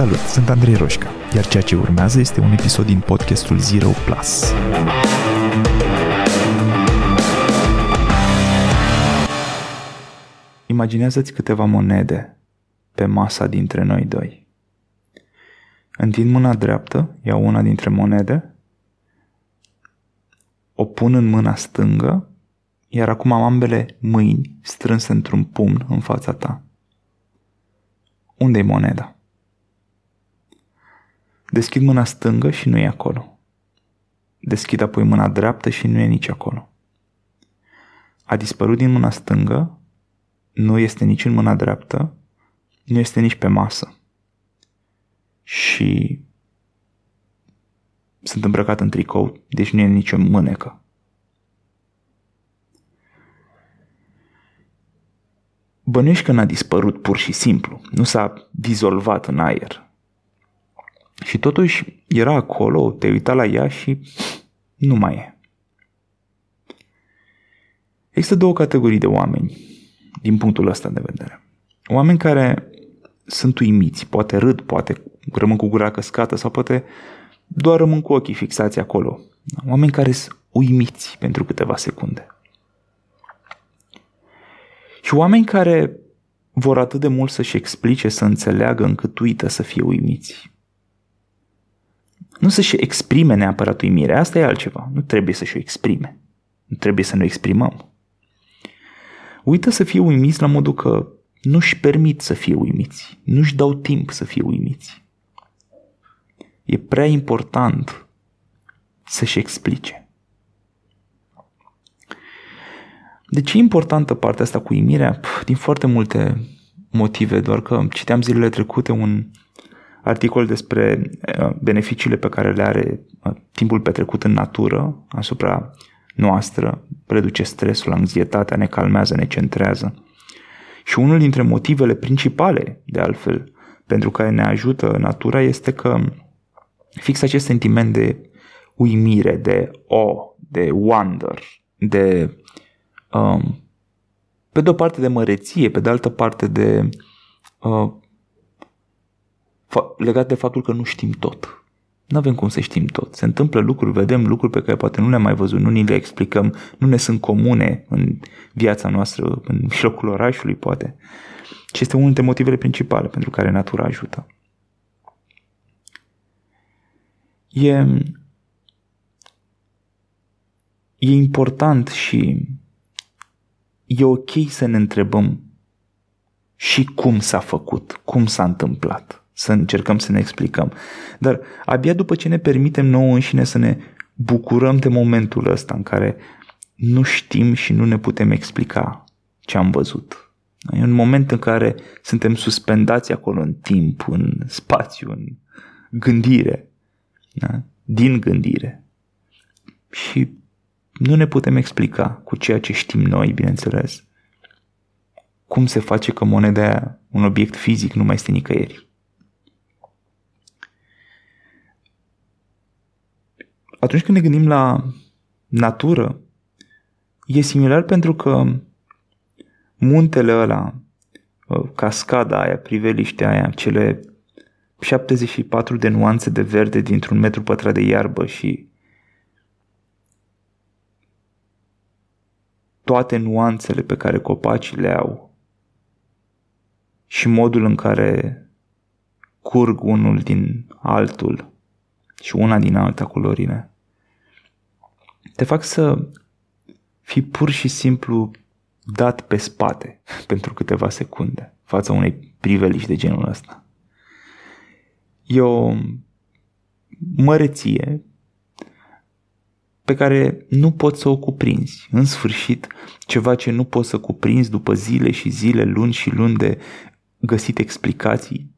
Salut, sunt Andrei Roșca, iar ceea ce urmează este un episod din podcastul Zero Plus. Imaginează-ți câteva monede pe masa dintre noi doi. Întind mâna dreaptă, iau una dintre monede, o pun în mâna stângă, iar acum am ambele mâini strânse într-un pumn în fața ta. Unde-i moneda? Deschid mâna stângă și nu e acolo. Deschid apoi mâna dreaptă și nu e nici acolo. A dispărut din mâna stângă, nu este nici în mâna dreaptă, nu este nici pe masă. Și sunt îmbrăcat în tricou, deci nu e nicio mânecă. Bănuiești că n-a dispărut pur și simplu, nu s-a dizolvat în aer. Și totuși era acolo, te uita la ea și nu mai e. Există două categorii de oameni din punctul ăsta de vedere. Oameni care sunt uimiți, poate râd, poate rămân cu gura căscată sau poate doar rămân cu ochii fixați acolo. Oameni care sunt uimiți pentru câteva secunde. Și oameni care vor atât de mult să-și explice, să înțeleagă încât uită să fie uimiți. Nu să-și exprime neapărat uimirea, asta e altceva. Nu trebuie să-și o exprime. Nu trebuie să ne exprimăm. Uită să fie uimiți la modul că nu-și permit să fie uimiți. Nu-și dau timp să fie uimiți. E prea important să-și explice. De ce e importantă partea asta cu uimirea? Puh, din foarte multe motive, doar că citeam zilele trecute un articol despre uh, beneficiile pe care le are uh, timpul petrecut în natură asupra noastră, reduce stresul, anxietatea, ne calmează, ne centrează. Și unul dintre motivele principale, de altfel, pentru care ne ajută natura este că fix acest sentiment de uimire, de o, de wonder, de um, pe de o parte de măreție, pe de altă parte de uh, legat de faptul că nu știm tot. Nu avem cum să știm tot. Se întâmplă lucruri, vedem lucruri pe care poate nu le-am mai văzut, nu ni le explicăm, nu ne sunt comune în viața noastră, în mijlocul orașului, poate. Și este unul dintre motivele principale pentru care natura ajută. E, e important și e ok să ne întrebăm și cum s-a făcut, cum s-a întâmplat să încercăm să ne explicăm. Dar abia după ce ne permitem nouă înșine să ne bucurăm de momentul ăsta în care nu știm și nu ne putem explica ce am văzut. E un moment în care suntem suspendați acolo în timp, în spațiu, în gândire, da? din gândire. Și nu ne putem explica cu ceea ce știm noi, bineînțeles, cum se face că moneda aia, un obiect fizic, nu mai este nicăieri. Atunci când ne gândim la natură, e similar pentru că muntele ăla, ă, cascada aia, priveliștea aia, cele 74 de nuanțe de verde dintr-un metru pătrat de iarbă și toate nuanțele pe care copacii le au și modul în care curg unul din altul și una din alta culorile te fac să fii pur și simplu dat pe spate pentru câteva secunde față unei priveliști de genul ăsta. E o măreție pe care nu poți să o cuprinzi. În sfârșit, ceva ce nu poți să cuprinzi după zile și zile, luni și luni de găsit explicații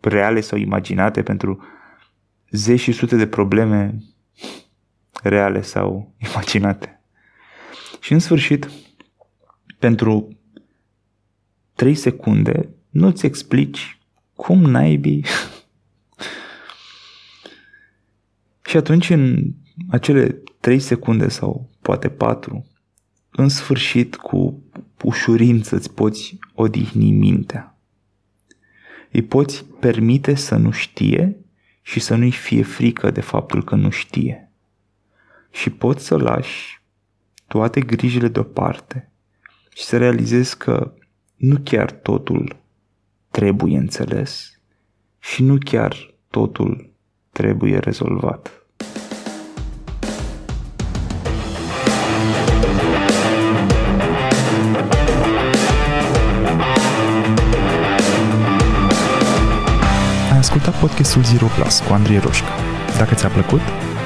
reale sau imaginate pentru zeci și sute de probleme reale sau imaginate. Și în sfârșit, pentru 3 secunde, nu-ți explici cum naibii Și atunci în acele 3 secunde sau poate 4, în sfârșit cu ușurință îți poți odihni mintea. Îi poți permite să nu știe și să nu-i fie frică de faptul că nu știe. Și poți să lași toate grijile deoparte și să realizezi că nu chiar totul trebuie înțeles și nu chiar totul trebuie rezolvat. ascultat podcastul Zero Plus cu Andrei Roșca. Dacă ți-a plăcut,